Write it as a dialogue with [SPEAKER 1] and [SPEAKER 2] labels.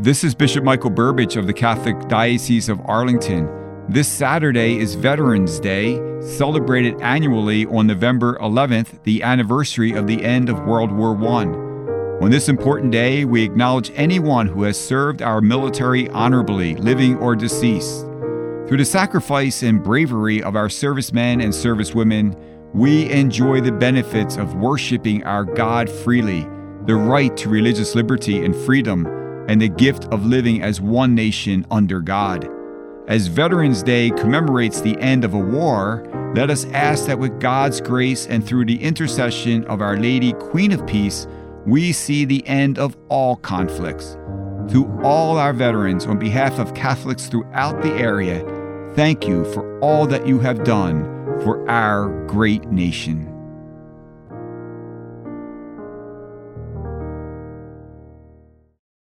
[SPEAKER 1] This is Bishop Michael Burbidge of the Catholic Diocese of Arlington. This Saturday is Veterans Day, celebrated annually on November 11th, the anniversary of the end of World War I. On this important day, we acknowledge anyone who has served our military honorably, living or deceased. Through the sacrifice and bravery of our servicemen and servicewomen, we enjoy the benefits of worshiping our God freely, the right to religious liberty and freedom and the gift of living as one nation under God. As Veterans Day commemorates the end of a war, let us ask that with God's grace and through the intercession of Our Lady, Queen of Peace, we see the end of all conflicts. To all our veterans, on behalf of Catholics throughout the area, thank you for all that you have done for our great nation.